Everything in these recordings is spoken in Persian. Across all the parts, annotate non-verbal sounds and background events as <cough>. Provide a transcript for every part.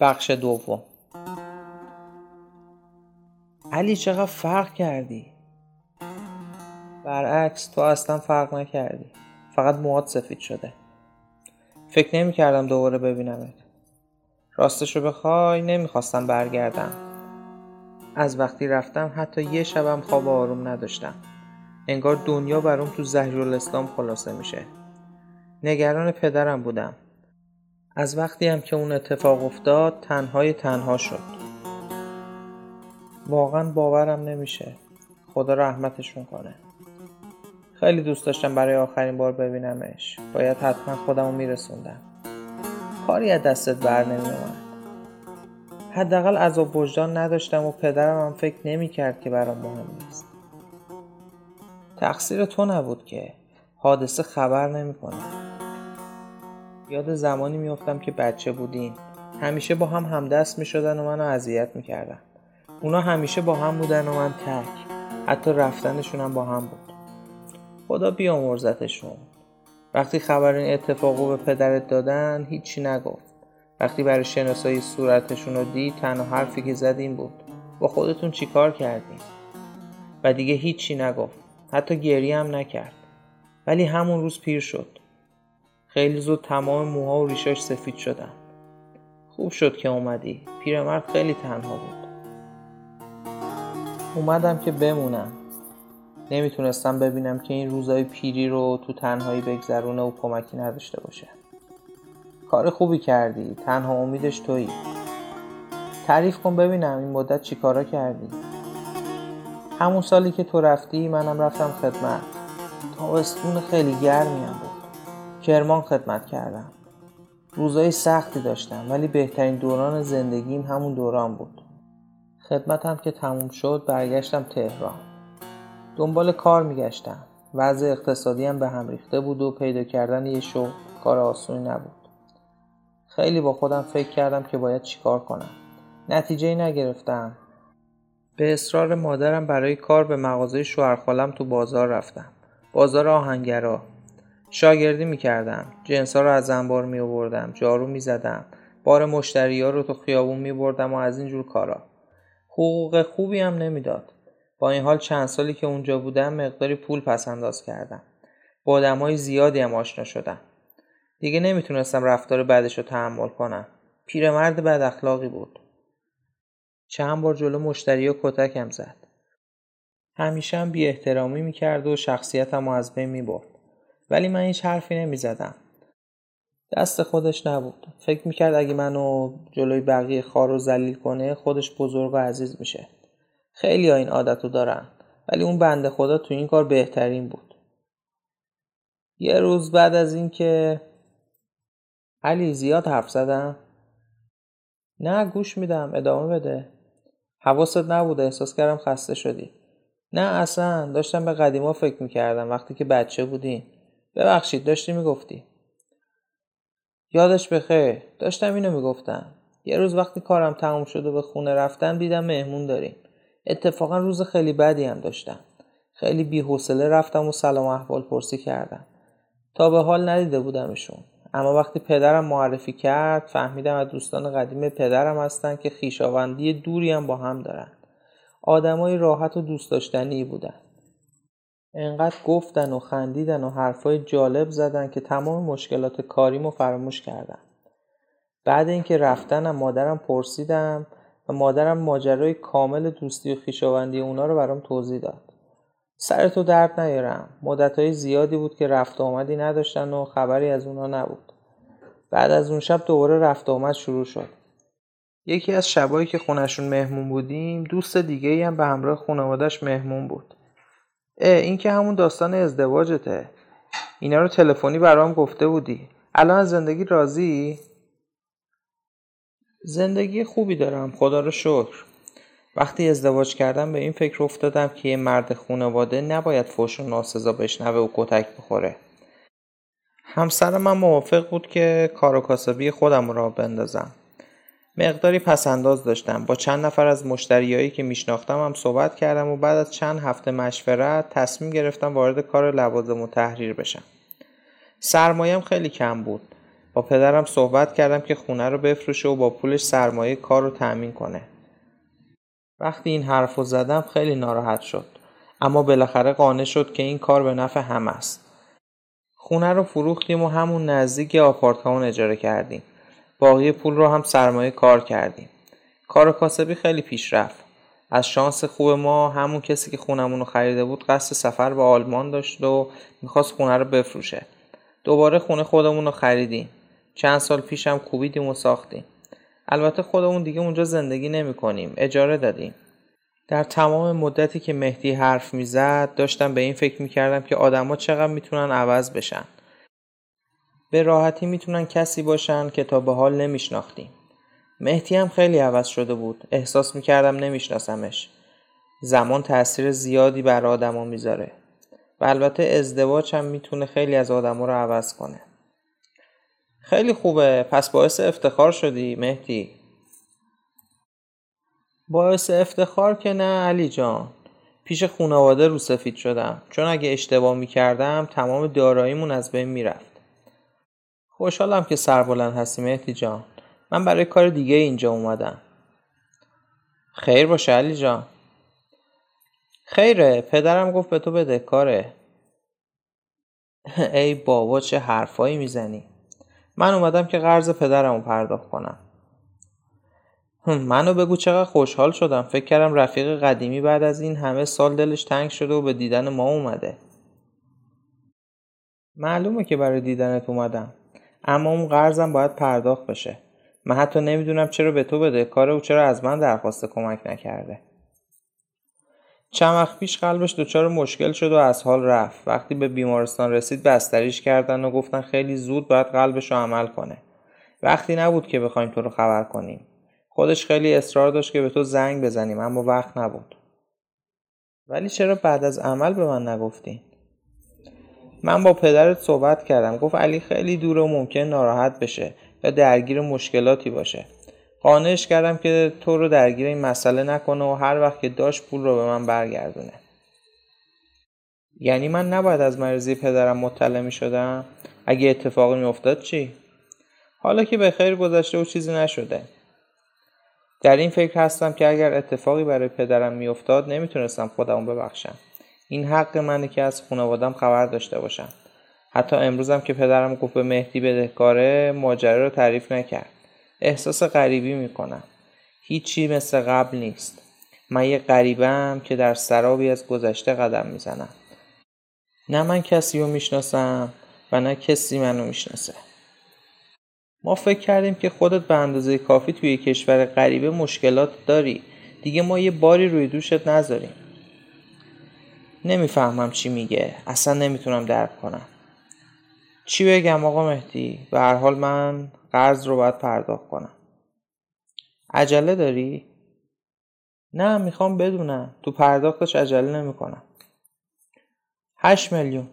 بخش دوم. علی چقدر فرق کردی؟ برعکس تو اصلا فرق نکردی. فقط موهات سفید شده. فکر نمی کردم دوباره ببینمت. راستش رو بخوای نمی‌خواستم برگردم. از وقتی رفتم حتی یه شبم خواب آروم نداشتم. انگار دنیا برام تو زهرالاسلام خلاصه میشه. نگران پدرم بودم. از وقتی هم که اون اتفاق افتاد تنهای تنها شد. واقعا باورم نمیشه. خدا رحمتشون کنه. خیلی دوست داشتم برای آخرین بار ببینمش. باید حتما خودمو میرسوندم. کاری از دستت بر نمیومد حداقل عذاب وجدان نداشتم و پدرم هم فکر نمی‌کرد که برام مهم نیست. تقصیر تو نبود که. حادثه خبر نمی‌کنه. یاد زمانی میافتم که بچه بودیم همیشه با هم همدست می‌شدن و منو اذیت می‌کردن. اونا همیشه با هم بودن و من تک حتی رفتنشون هم با هم بود. خدا بیامرزتشون وقتی خبر این اتفاقو به پدرت دادن هیچی نگفت. وقتی برای شناسایی صورتشون رو دید تنها حرفی که زد این بود. با خودتون چیکار کردیم و دیگه هیچی نگفت. حتی گریه هم نکرد. ولی همون روز پیر شد. خیلی زود تمام موها و ریشاش سفید شدن. خوب شد که اومدی. پیرمرد خیلی تنها بود. اومدم که بمونم. نمی‌تونستم ببینم که این روزای پیری رو تو تنهایی بگذرونه و کمکی نداشته باشه. کار خوبی کردی. تنها امیدش تویی. تعریف کن ببینم این مدت چی کارا کردی. همون سالی که تو رفتی منم رفتم خدمت. تابستون خیلی گرمی هم بود. کرمان خدمت کردم. روزای سختی داشتم ولی بهترین دوران زندگیم همون دوران بود. خدمتم که تموم شد برگشتم تهران. دنبال کار میگشتم. وضع اقتصادی هم به هم ریخته بود و پیدا کردن یه شغل کار آسونی نبود. خیلی با خودم فکر کردم که باید چیکار کنم. نتیجه نگرفتم. به اصرار مادرم برای کار به مغازه شوهرخالم تو بازار رفتم. بازار آهنگرا. شاگردی می‌کردم. جنس ها رو از انبار می آوردم جارو می زدم بار مشتری ها رو تو خیابون می بردم و از اینجور کارا. حقوق خوبی هم نمی‌داد. با این حال چند سالی که اونجا بودم مقداری پول پس انداز کردم. با آدم های زیادی هم آشنا شدم. دیگه نمی‌تونستم رفتار بعدش رو تحمل کنم. پیرمرد بد اخلاقی بود. چند بار جلو مشتری ها کتکم زد. همیشه هم بی احترامی می‌کرد و شخصیتم رو از بین می‌برد. ولی من هیچ حرفی نمی زدم. دست خودش نبود. فکر می‌کرد اگه منو جلوی بقیه خار و زلیل کنه خودش بزرگ و عزیز میشه. خیلی ها این عادت رو دارن. ولی اون بنده خدا تو این کار بهترین بود. یه روز بعد از اینکه علی زیاد حرف زدم نه گوش میدم ادامه بده حواست نبوده احساس کردم خسته شدی نه اصلا داشتم به قدیما فکر می‌کردم وقتی که بچه بودیم ببخشید داشتی می‌گفتی. یادش بخیر داشتم اینو می‌گفتم. یه روز وقتی کارم تموم شد و به خونه رفتم دیدم مهمون داریم. اتفاقا روز خیلی بدی هم داشتم. خیلی بیحوصله رفتم و سلام احوال پرسی کردم. تا به حال ندیده بودمشون. اما وقتی پدرم معرفی کرد فهمیدم از دوستان قدیم پدرم هستن که خیشاوندی دوری هم با هم دارن. آدمای راحت و دوست داشتنی بودن. انقدر گفتن و خندیدن و حرفای جالب زدن که تمام مشکلات کاریمو فراموش کردم بعد اینکه رفتنم مادرم پرسیدم و مادرم ماجرای کامل دوستی و خیشاوندی اونا رو برام توضیح داد. سرتو درد نیارم. مدتهای زیادی بود که رفت آمدی نداشتن و خبری از اونا نبود. بعد از اون شب دوباره رفت آمد شروع شد. یکی از شبایی که خونشون مهمون بودیم دوست دیگه هم به همراه خانوادش مهمون بود. این که همون داستان ازدواجته. اینا رو تلفنی برام گفته بودی. الان از زندگی راضی؟ زندگی خوبی دارم. خدا رو شکر. وقتی ازدواج کردم به این فکر افتادم که یه مرد خانواده نباید فوش و ناسزا بشنوه و کتک بخوره. همسر من موافق بود که کار و کاسبی خودم را بندازم. مقداری پسنداز داشتم. با چند نفر از مشتریایی که میشناختم هم صحبت کردم و بعد از چند هفته مشورت تصمیم گرفتم وارد کار لوازم و تحریر بشم. سرمایهم خیلی کم بود. با پدرم صحبت کردم که خونه رو بفروشه و با پولش سرمایه کار رو تأمین کنه. وقتی این حرف رو زدم خیلی ناراحت شد. اما بالاخره قانع شد که این کار به نفع هم است. خونه رو فروختیم و همون نزدیک آپارتمان اجاره کردیم. باقی پول رو هم سرمایه کار کردیم. کار و کاسبی خیلی پیش رفت از شانس خوب ما همون کسی که خونمون رو خریده بود قصد سفر به آلمان داشت و می‌خواست خونه رو بفروشه. دوباره خونه خودمون رو خریدیم. چند سال پیشم کوبیدیم و ساختیم. البته خودمون دیگه اونجا زندگی نمی کنیم اجاره دادیم. در تمام مدتی که مهدی حرف می‌زد داشتم به این فکر می‌کردم که آدما چقدر می‌تونن عوض بشن. به راحتی می‌تونن کسی باشن که تا به حال نمیشناختیم. مهدی هم خیلی عوض شده بود. احساس می‌کردم نمیشناسمش. زمان تاثیر زیادی بر آدما می‌ذاره. و البته ازدواج هم می‌تونه خیلی از آدما رو عوض کنه. خیلی خوبه. پس باعث افتخار شدی مهدی؟ باعث افتخار که نه علی جان. پیش خانواده رو سفید شدم. چون اگه اشتباه می‌کردم تمام داراییمون از بین می‌رفت. خوشحالم که سربلند هستی مهدی جان. من برای کار دیگه اینجا اومدم. خیر باشه علی جان. خیره پدرم گفت به تو بده کاره. <laughs> ای بابا چه حرفایی می‌زنی؟ من اومدم که قرض پدرم رو پرداخت کنم. منو بگو چقدر خوشحال شدم. فکر کردم رفیق قدیمی بعد از این همه سال دلش تنگ شده و به دیدن ما اومده. معلومه که برای دیدنت اومدم. اما اون قرضم باید پرداخت بشه. من حتی نمی‌دونم چرا به تو بده کار او چرا از من درخواست کمک نکرده. چند وقت پیش قلبش دچار مشکل شد و از حال رفت. وقتی به بیمارستان رسید بستریش کردن و گفتن خیلی زود باید قلبش رو عمل کنه. وقتی نبود که بخوایم تو رو خبر کنیم. خودش خیلی اصرار داشت که به تو زنگ بزنیم اما وقت نبود. ولی چرا بعد از عمل به من نگفتی؟ من با پدرت صحبت کردم. گفت علی خیلی دور و ممکن ناراحت بشه یا درگیر مشکلاتی باشه. قانعش کردم که تو رو درگیر این مسئله نکنه و هر وقت که داشت پول رو به من برگردونه. یعنی من نباید از مریضی پدرم مطلع می شدم اگه اتفاقی می افتاد چی؟ حالا که به خیر گذشته و چیزی نشده. در این فکر هستم که اگر اتفاقی برای پدرم میافتاد نمی‌تونستم خودمو ببخشم. این حق منه که از خانوادم خبر داشته باشم. حتی امروزم که پدرم گفت به مهدی بدهکاره ماجرا رو تعریف نکرد. احساس غریبی می‌کنم. هیچی مثل قبل نیست. من یه غریبم که در سرابی از گذشته قدم می‌زنم. نه من کسی رو می‌شناسم و نه کسی منو می‌شناسه. ما فکر کردیم که خودت به اندازه کافی توی کشور غریبه مشکلات داری. دیگه ما یه باری روی دوشت نذاریم. نمی‌فهمم چی میگه. اصلا نمی‌تونم درک کنم. چی بگم آقا مهدی؟ به هر حال من قرض رو باید پرداخت کنم. عجله داری؟ نه می‌خوام بدونم. تو پرداختش عجله نمی‌کنم. هشت میلیون.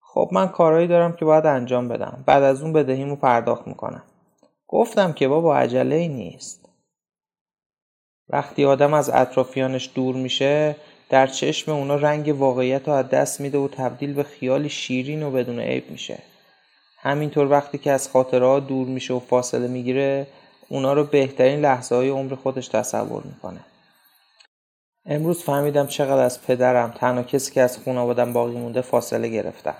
خب من کارهایی دارم که باید انجام بدم. بعد از اون بدهیمو پرداخت می‌کنم. گفتم که بابا عجله ای نیست. وقتی آدم از اطرافیانش دور میشه در چشم اونا رنگ واقعیت رو از دست میده و تبدیل به خیالی شیرین و بدون عیب میشه. همینطور وقتی که از خاطرها دور میشه و فاصله می‌گیره اونا رو بهترین لحظه های عمر خودش تصور می‌کنه. امروز فهمیدم چقدر از پدرم تنها کسی که از خانوادم باقی مونده فاصله گرفتم.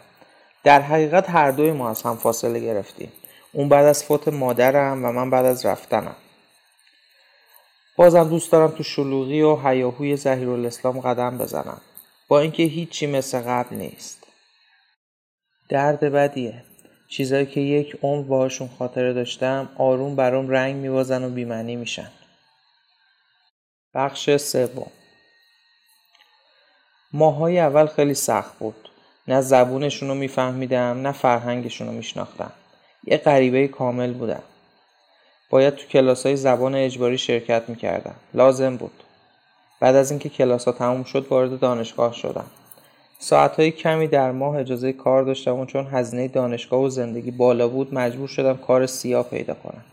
در حقیقت هر دوی ما از هم فاصله گرفتیم. اون بعد از فوت مادرم و من بعد از رفتنم. بازم دوست دارم تو شلوغی و هیاهوی الاسلام قدم بزنم. با اینکه هیچی مثل قبل نیست. درد بدیه. چیزایی که یک عمر باهاشون خاطره داشتم آروم برام رنگ میبازن و بیمعنی میشن. بخش سوم. ماهای اول خیلی سخت بود. نه زبونشون رو میفهمیدم نه فرهنگشون رو میشناختم. یه غریبه کامل بودم. باید تو کلاس های زبان اجباری شرکت می‌کردم. لازم بود. بعد از اینکه کلاس ها تموم شد وارد دانشگاه شدم. ساعت های کمی در ماه اجازه کار داشتم و چون هزینه دانشگاه و زندگی بالا بود مجبور شدم کار سیاه پیدا کنم.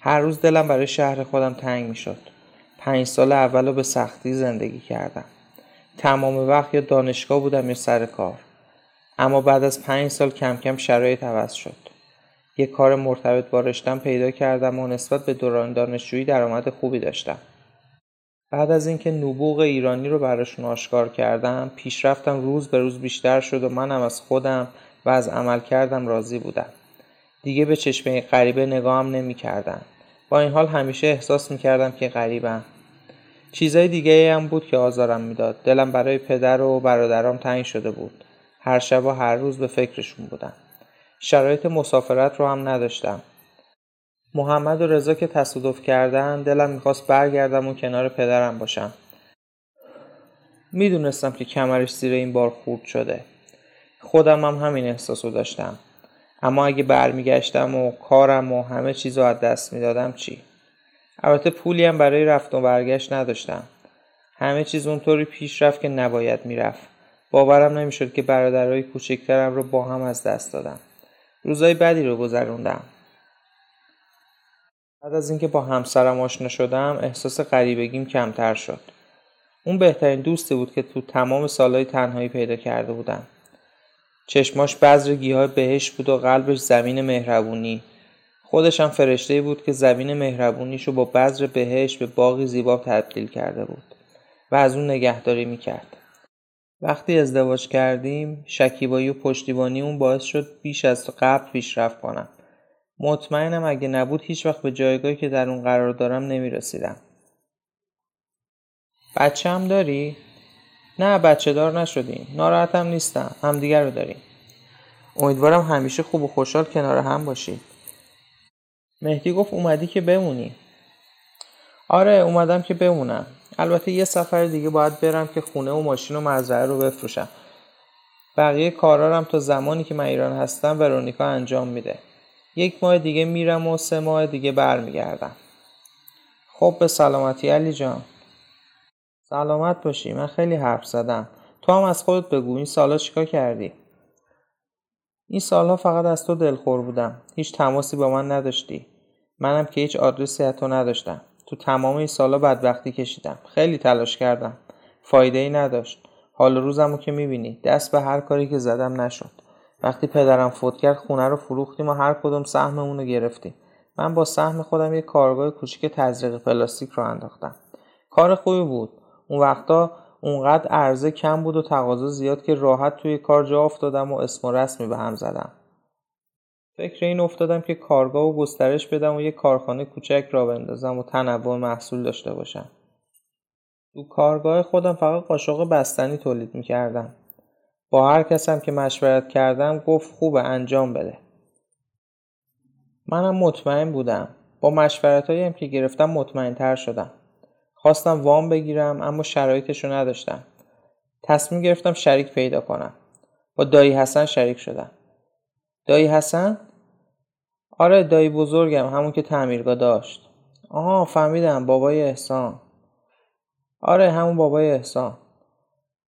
هر روز دلم برای شهر خودم تنگ می‌شد. پنج سال اول رو به سختی زندگی کردم. تمام وقت یا دانشگاه بودم یا سر کار. اما بعد از پنج سال کم کم شرایط عوض شد. یک کار مرتبط با رشتم پیدا کردم و نسبت به دوران دانشجویی درآمد خوبی داشتم. بعد از اینکه نبوغ ایرانی رو براشون آشکار کردم پیشرفتم روز به روز بیشتر شد و منم از خودم و از عمل کردم راضی بودم. دیگه به چشمه غریبه نگاهم نمی کردن. با این حال همیشه احساس می کردم که غریبم. چیزای دیگه هم بود که آزارم می‌داد. دلم برای پدر و برادرام تنگ شده بود. هر شب و هر روز به فکرشون بودم. شرایط مسافرت رو هم نداشتم. محمد و رضا که تصادف کردن دلم می‌خواست برگردم و کنار پدرم باشم. می‌دونستم که کمرش زیر این بار خورد شده. خودم هم همین احساس رو داشتم. اما اگه برمیگشتم و کارم و همه چیز رو از دست می‌دادم چی؟ البته پولی هم برای رفت و برگشت نداشتم. همه چیز اونطوری پیش رفت که نباید می‌رفت. باورم نمی‌شد که برادرهای کوچکترم رو با هم از دست دادم. روزای بدی رو گذروندم. بعد از اینکه با همسرم آشنا شدم احساس غریبگیم کمتر شد. اون بهترین دوستی بود که تو تمام سالهای تنهایی پیدا کرده بودم. چشماش بذر گیاه بهش بود و قلبش زمین مهربونی. خودش هم فرشته بود که زمین مهربونیشو با بذر بهش به باقی زیبا تبدیل کرده بود و از اون نگهداری می‌کرد. وقتی ازدواج کردیم شکیبایی و پشتیبانی اون باعث شد بیش از قبل پیشرفت کنم. مطمئنم اگه نبود هیچ وقت به جایگاهی که در اون قرار دارم نمی‌رسیدم. بچه هم داری؟ نه بچه دار نشدیم. ناراحتم نیستم. همدیگر رو داریم. امیدوارم همیشه خوب و خوشحال کنار هم باشید مهدی گفت اومدی که بمونی. آره اومدم که بمونم. البته یه سفر دیگه باید برم که خونه و ماشین و مزرعه رو بفروشم. بقیه کارارم تا زمانی که من ایران هستم ورونیکا انجام میده. یک ماه دیگه میرم و سه ماه دیگه برمیگردم. خب به سلامتی علی جان. سلامت باشی من خیلی حرف زدم. تو هم از خودت بگو این سالا چیکار کردی؟ این سالها فقط از تو دلخور بودم. هیچ تماسی با من نداشتی. منم که هیچ آدرسی از تو نداشتم. تو تمام این سالا بدبختی کشیدم. خیلی تلاش کردم. فایده ای نداشت. حال روزمو که می‌بینی. دست به هر کاری که زدم نشد. وقتی پدرم فوت کرد خونه رو فروختیم و هر کدوم سهممون رو گرفتیم. من با سهم خودم یه کارگاه کوچیک تزریق پلاستیک رو انداختم. کار خوبی بود. اون وقتا اونقدر عرضه کم بود و تقاضا زیاد که راحت توی کار جا افتادم و اسم و رسمی به هم زدم. فکر این افتادم که کارگاه و گسترش بدم و یه کارخانه کوچک را بندازم و تنوع محصول داشته باشم. تو کارگاه خودم فقط قاشق بستنی تولید می‌کردم. با هر کسم که مشورت کردم گفت خوبه انجام بده. منم مطمئن بودم. با مشورت هایم که گرفتم مطمئن تر شدم. خواستم وام بگیرم اما شرایطش رو نداشتم. تصمیم گرفتم شریک پیدا کنم. با دایی حسن شریک شدم. دایی حسن؟ آره دایی بزرگم همون که تعمیرگاه داشت. آها فهمیدم بابای احسان. آره همون بابای احسان.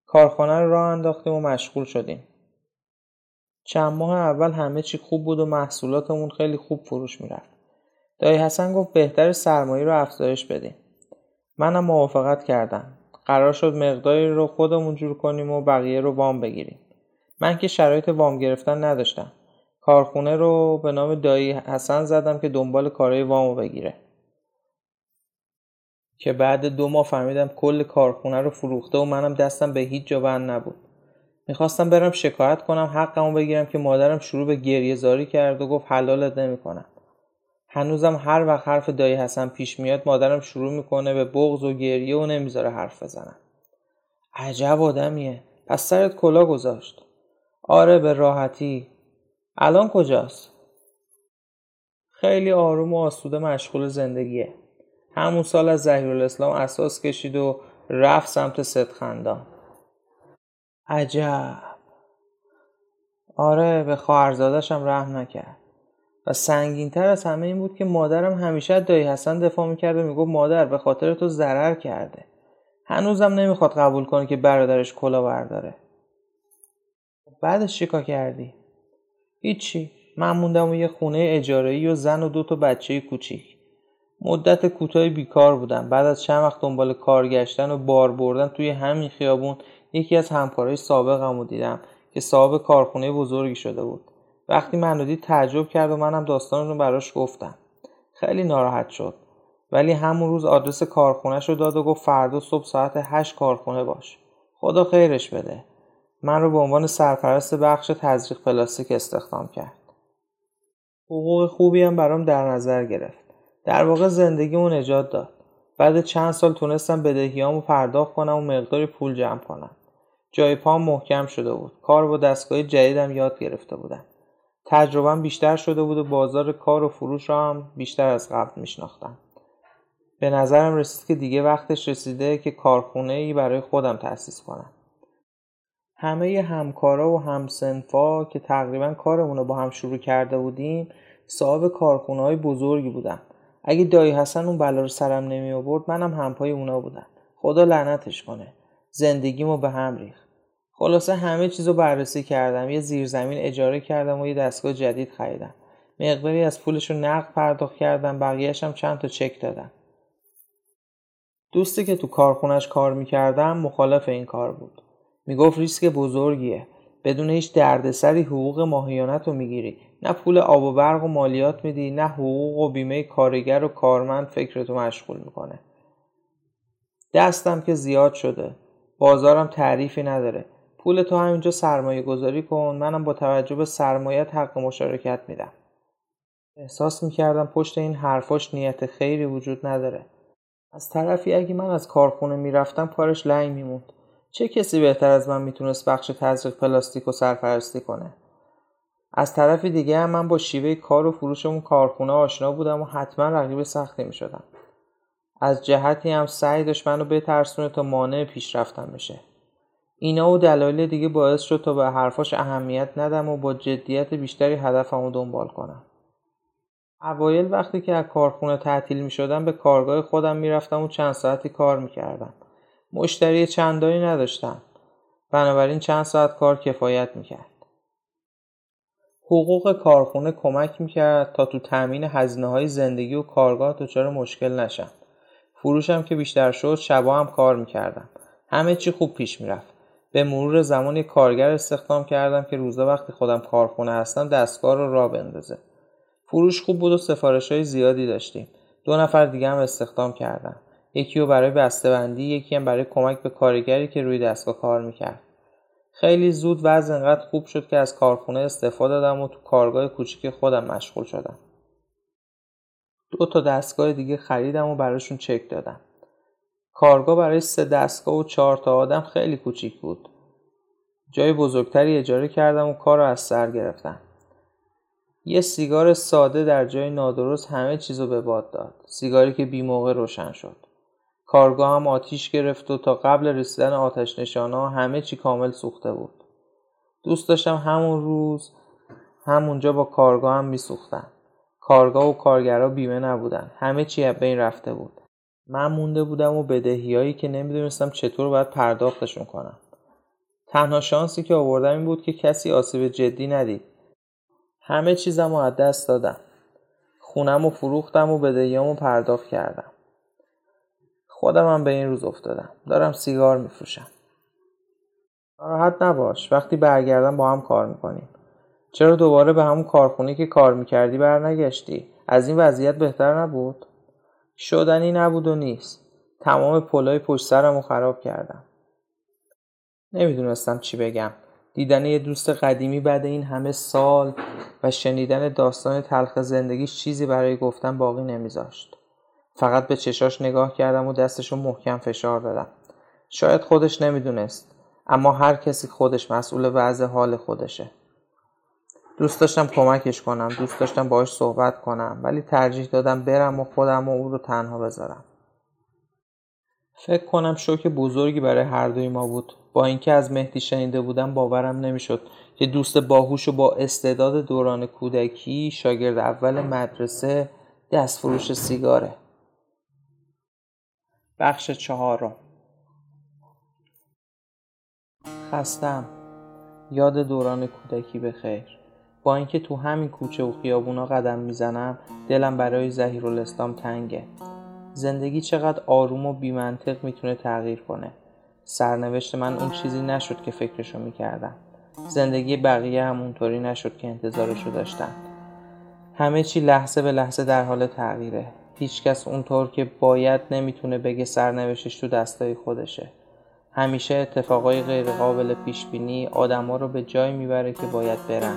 کارخانه رو راه انداختیم و مشغول شدیم. چند ماه اول همه چی خوب بود و محصولاتمون خیلی خوب فروش می‌رفت. دایی حسن گفت بهتر سرمایه رو افزایش بدیم. منم موافقت کردم. قرار شد مقداری رو خودمون جور کنیم و بقیه رو وام بگیریم. من که شرایط وام گرفتن نداشتم. کارخونه رو به نام دایی حسن زدم که دنبال کارهای وامو بگیره. که بعد دو ماه فهمیدم کل کارخونه رو فروخته و منم دستم به هیچ جا بند نبود. می‌خواستم برم شکایت کنم حقمو بگیرم که مادرم شروع به گریه زاری کرد و گفت حلالت نمی‌کنم. هنوزم هر وقت حرف دایی حسن پیش میاد مادرم شروع می‌کنه به بغض و گریه و نمی‌ذاره حرف بزنم. عجب آدمیه. پس سرت کلا گذاشت. آره به راحتی. الان کجاست؟ خیلی آروم و آسوده مشغول زندگیه. همون سال از الاسلام اساس کشید و رفت سمت صدخندان عجب. آره به خواهرزادشم رحم نکرد. و سنگینتر از همه این بود که مادرم همیشه دایی حسن دفاع می‌کرد و می‌گفت مادر به خاطر تو ضرر کرده. هنوزم نمی‌خواد قبول کنه که برادرش کلا برداره بعدش چیکار کردی؟ هیچی. من موندم و یه خونه اجاره و زن و دو تا بچه کوچیک. مدت کوتاهی بیکار بودم. بعد از چند وقت دنبال کار گشتن و بار بردن توی همین خیابون یکی از همکارای سابقم رو دیدم که صاحب کارخونه بزرگی شده بود. وقتی منو دید تعجب کرد و منم داستان رو براش گفتم. خیلی ناراحت شد. ولی همون روز آدرس کارخونهش رو داد و گفت فردا صبح ساعت هشت کارخونه باش. خدا خیرش بده. من رو به عنوان سرپرست بخش تزریق پلاستیک استخدام کرد. حقوق خوبی هم برام در نظر گرفت. در واقع زندگیمو نجات داد. بعد چند سال تونستم بدهیامو پرداخت کنم و مقداری پول جمع کنم. جای پام محکم شده بود. کار با دستگاه جدیدم یاد گرفته بودم. تجربهم بیشتر شده بود و بازار کار و فروش را هم بیشتر از قبل میشناختم. به نظرم رسید که دیگه وقتش رسیده که کارخونه ای برای خودم تأسیس کنم. همه همکارا و همسنفا که تقریبا کارمون رو با هم شروع کرده بودیم صاحب کارخونه های بزرگی بودن. اگه دایی حسن اون بلا رو سرم نمی آورد منم همپای اونا بودم. خدا لعنتش کنه. زندگیمو به هم ریخت. خلاصه همه چیز رو بررسی کردم. یه زیرزمین اجاره کردم و یه دستگاه جدید خریدم. مقداری از پولش رو نقد پرداخت کردم. بقیهش هم چند تا چک دادم. دوستی که تو کارخونش کار می‌کردم مخالف این کار بود. می‌گفت ریسک بزرگیه. بدون هیچ دردسری حقوق ماهیانت رو می‌گیری. نه پول آب و برق و مالیات میدی نه حقوق و بیمه کارگر و کارمند فکرتو مشغول می‌کنه. دستم که زیاد شده. بازارم تعریفی نداره. پول تو همینجا سرمایه گذاری کن منم با توجه به سرمایت حق مشارکت میدم. احساس می‌کردم پشت این حرفاش نیت خیری وجود نداره. از طرفی اگه من از کارخونه می‌رفتم کارش لنگ میموند. چه کسی بهتر از من می‌تونست بخش تزریق پلاستیک و سرپرستی کنه؟ از طرف دیگه هم من با شیوه کار و فروش اون کارخونه آشنا بودم و حتما رقیب سختی می‌شدم. از جهتی هم سعی داشت منو بترسونه تا مانع پیشرفتم بشه. اینا و دلایل دیگه باعث شد تا به حرفاش اهمیت ندم و با جدیت بیشتری هدفمو دنبال کنم. اوایل وقتی که از کارخونه تعطیل می شدم به کارگاه خودم می‌رفتم و چند ساعتی کار می‌کردم. مشتری چندانی نداشتم بنابراین چند ساعت کار کفایت می‌کرد. حقوق کارخونه کمک می‌کرد تا تو تأمین هزینه های زندگی و کارگاه دچار مشکل نشم فروشم که بیشتر شد شبا هم کار می‌کردم همه چی خوب پیش می‌رفت. به مرور زمان کارگر استخدام کردم که روزا وقتی خودم کارخونه هستم دستگاه رو را بندازه. فروش خوب بود و سفارش های زیادی داشتیم. دو نفر دیگه هم استخدام کردم یکی رو برای بسته‌بندی یکی هم برای کمک به کارگری که روی دستگاه کار می‌کرد. خیلی زود وضع انقدر خوب شد که از کارخونه استفاده دادم و تو کارگاه کوچیک خودم مشغول شدم. دو تا دستگاه دیگه خریدم و براشون چک دادم. کارگاه برای سه دستگاه و چهار تا آدم خیلی کوچیک بود. جای بزرگتری اجاره کردم و کار از سر گرفتم. یه سیگار ساده در جای نادرست همه چیزو به باد داد. سیگاری که بی موقع روشن شد. کارگاه هم آتیش گرفت و تا قبل رسیدن آتش نشانا همه چی کامل سوخته بود. دوست داشتم همون روز همونجا با کارگاه هم میسوختم کارگاه و کارگرا بیمه نبودن. همه چی به این رفته بود. من مونده بودم و بدهیایی که نمی‌دونستم چطور باید پرداختشون کنم. تنها شانسی که آوردم این بود که کسی آسیب جدی ندید. همه چیزم رو از دست دادم. خونم و فروختم و بدهیامو پرداخت کردم. خودم هم به این روز افتادم. دارم سیگار میفروشم. ناراحت نباش. وقتی برگردم با هم کار می‌کنیم. چرا دوباره به همون کارخونه که کار می‌کردی برنگشتی؟ از این وضعیت بهتر نبود؟ شدنی نبود و نیست. تمام پلای پشت سرم رو خراب کردم. نمی‌دونستم چی بگم. دیدن یه دوست قدیمی بعد این همه سال و شنیدن داستان تلخ زندگیش چیزی برای گفتن باقی نمیذاشت. فقط به چشاش نگاه کردم و دستشو محکم فشار دادم. شاید خودش نمی‌دونست اما هر کسی خودش مسئول وضع حال خودشه. دوست داشتم کمکش کنم دوست داشتم باهاش صحبت کنم ولی ترجیح دادم برم و خودم و او رو تنها بذارم. فکر کنم شوک بزرگی برای هر دوی ما بود. با اینکه از مهدی شنیده بودم باورم نمی‌شد که دوست باهوش و با استعداد دوران کودکی شاگرد اول مدرسه دستفروش سیگاره. بخش چهارم. خستم. یاد دوران کودکی به خیر. با اینکه تو همین کوچه و خیابونا قدم می‌زنم دلم برای الاسلام تنگه. زندگی چقدر آروم و بیمنطق می‌تونه تغییر کنه. سرنوشت من اون چیزی نشد که فکرشو می‌کردم. زندگی بقیه همونطوری نشد که انتظارشو داشتم. همه چی لحظه به لحظه در حال تغییره. هیچکس اونطور که باید نمی‌تونه بگه سرنوشتش تو دستای خودشه. همیشه اتفاقای غیرقابل پیش بینی آدما رو به جای می‌بره که باید برن.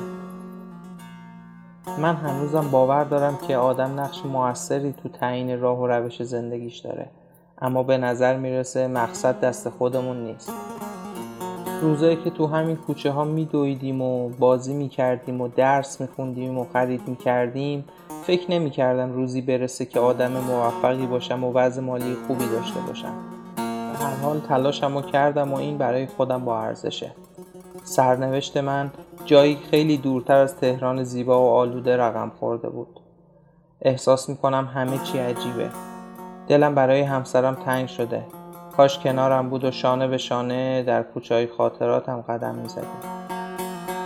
من هنوزم باور دارم که آدم نقش موثری تو تعیین راه و روش زندگیش داره. اما به نظر می‌رسه مقصد دست خودمون نیست. روزایی که تو همین کوچه ها میدویدیم و بازی می‌کردیم و درس میخوندیم و خرید می‌کردیم فکر نمی‌کردم روزی برسه که آدم موفقی باشم و وضع مالی خوبی داشته باشم. هر حال تلاشم و کردم و این برای خودم با ارزشه. سرنوشت من جایی خیلی دورتر از تهران زیبا و آلوده رقم خورده بود. احساس می‌کنم همه چی عجیبه. دلم برای همسرم تنگ شده. کاش کنارم بود و شانه به شانه در کوچه های خاطراتم قدم می‌زدیم.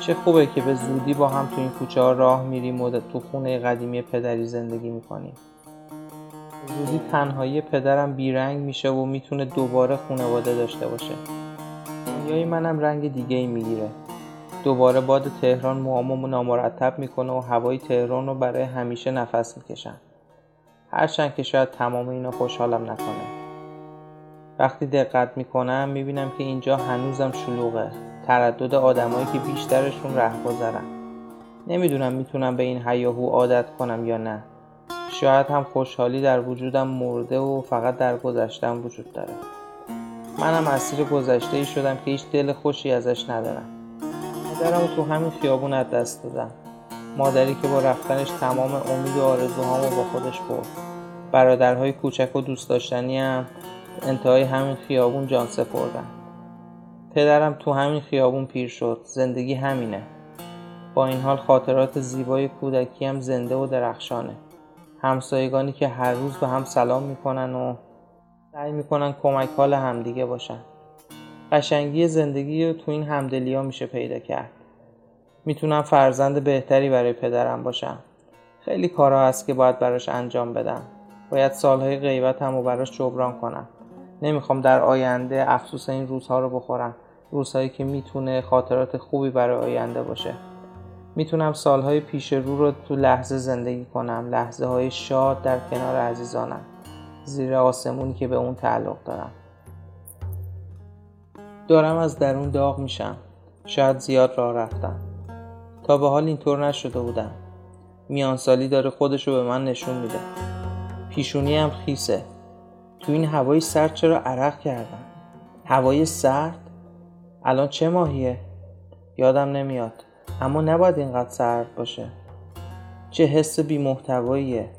چه خوبه که به زودی با هم تو این کوچه ها راه میریم و تو خونه قدیمی پدری زندگی می‌کنیم. زودی تنهایی پدرم بیرنگ میشه و می‌تونه دوباره خونواده داشته باشه. دنیای منم رنگ دیگه ای می‌گیره. دوباره باد تهران موامو نامرتب می‌کنه و هوای تهران رو برای همیشه نفس می‌کشم هرچند که شاید تمام اینا خوشحالم نکنه. وقتی دقت می‌کنم می‌بینم که اینجا هنوزم شلوغه. تردد آدمایی که بیشترشون گذرن نمی‌دونم می‌تونم به این هیاهو عادت کنم یا نه. شاید هم خوشحالی در وجودم مرده و فقط در گذشتم وجود داره. منم اسیر گذشته ای شدم که هیچ دل خوشی ازش ندارم. مادرم تو همین خیابون از دست دادم. مادری که با رفتنش تمام امید و آرزوهامو با خودش برد. برادرهای کوچک و دوست داشتنی هم انتهای همین خیابون جان سپردن پدرم تو همین خیابون پیر شد. زندگی همینه. با این حال خاطرات زیبای کودکی هم زنده و درخشانه. همسایگانی که هر روز به هم سلام می‌کنن و سعی می‌کنن کمک حال همدیگه باشن. قشنگی زندگی رو تو این همدلی ها میشه پیدا کرد. می‌تونم فرزند بهتری برای پدرم باشم. خیلی کارها هست که باید براش انجام بدم. باید سالهای غیبتم رو براش جبران کنم. نمی‌خوام در آینده افسوس این روزها رو بخورم. روزهایی که می‌تونه خاطرات خوبی برای آینده باشه. می‌تونم سالهای پیش رو رو تو لحظه زندگی کنم. لحظه های شاد در کنار عزیزانم. زیر آسمونی که به اون تعلق دارم. دارم از درون داغ میشم. شاید زیاد راه رفتم. تا به حال اینطور نشده بودم. میانسالی داره خودشو به من نشون میده. پیشونی هم خیسه. تو این هوای سرد چرا عرق کردم هوای سرد؟ الان چه ماهیه؟ یادم نمیاد. اما نباید اینقدر سرد باشه. چه حس بی محتواییه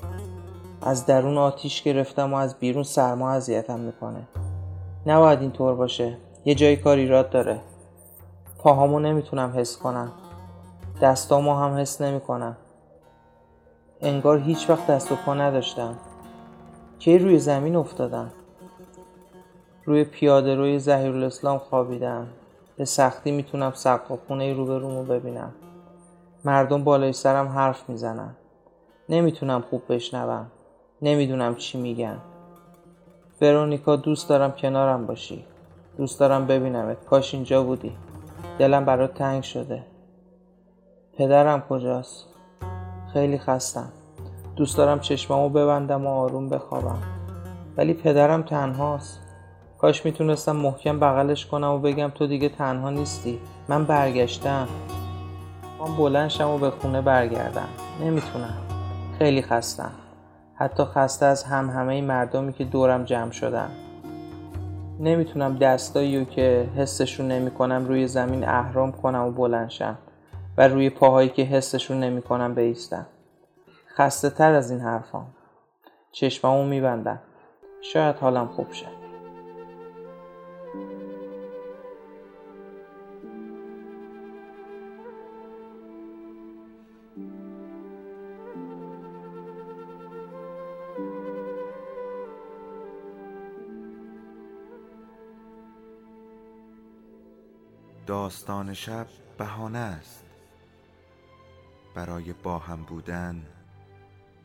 از درون آتیش گرفتم و از بیرون سرما اذیتم می‌کنه. نباید اینطور باشه. یه جایی کار ایراد داره. پاهامو نمی‌تونم حس کنم. دستامو هم حس نمی‌کنم. انگار هیچ وقت دست و پا نداشتم. کی روی زمین افتادم روی پیاده روی زهیر الاسلام خوابیدم. به سختی می‌تونم سقف خونه روبرومو ببینم. مردم بالای سرم حرف می‌زنن. نمی‌تونم خوب بشنوم. نمی‌دونم چی میگن. ورونیکا دوست دارم کنارم باشی. دوست دارم ببینمت. کاش اینجا بودی. دلم برات تنگ شده. پدرم کجاست؟ خیلی خستم. دوست دارم چشمامو ببندم و آروم بخوابم. ولی پدرم تنهاست. کاش می‌تونستم محکم بغلش کنم و بگم تو دیگه تنها نیستی. من برگشتم. من بلند شم و به خونه برگردم. نمی‌تونم. خیلی خستم. حتی خسته از هم همه مردمی که دورم جمع شدن. نمی‌تونم دستایی رو که حسشون نمی‌کنم روی زمین اهرام کنم و بلند شم و روی پاهایی که حسشون نمی‌کنم بیستم. خسته تر از این حرفام چشمامو میبندم. شاید حالم خوب شه. داستان شب بهانه است. برای با هم بودن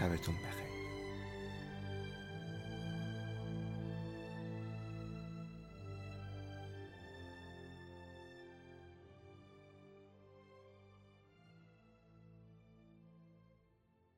شبتون بخیر.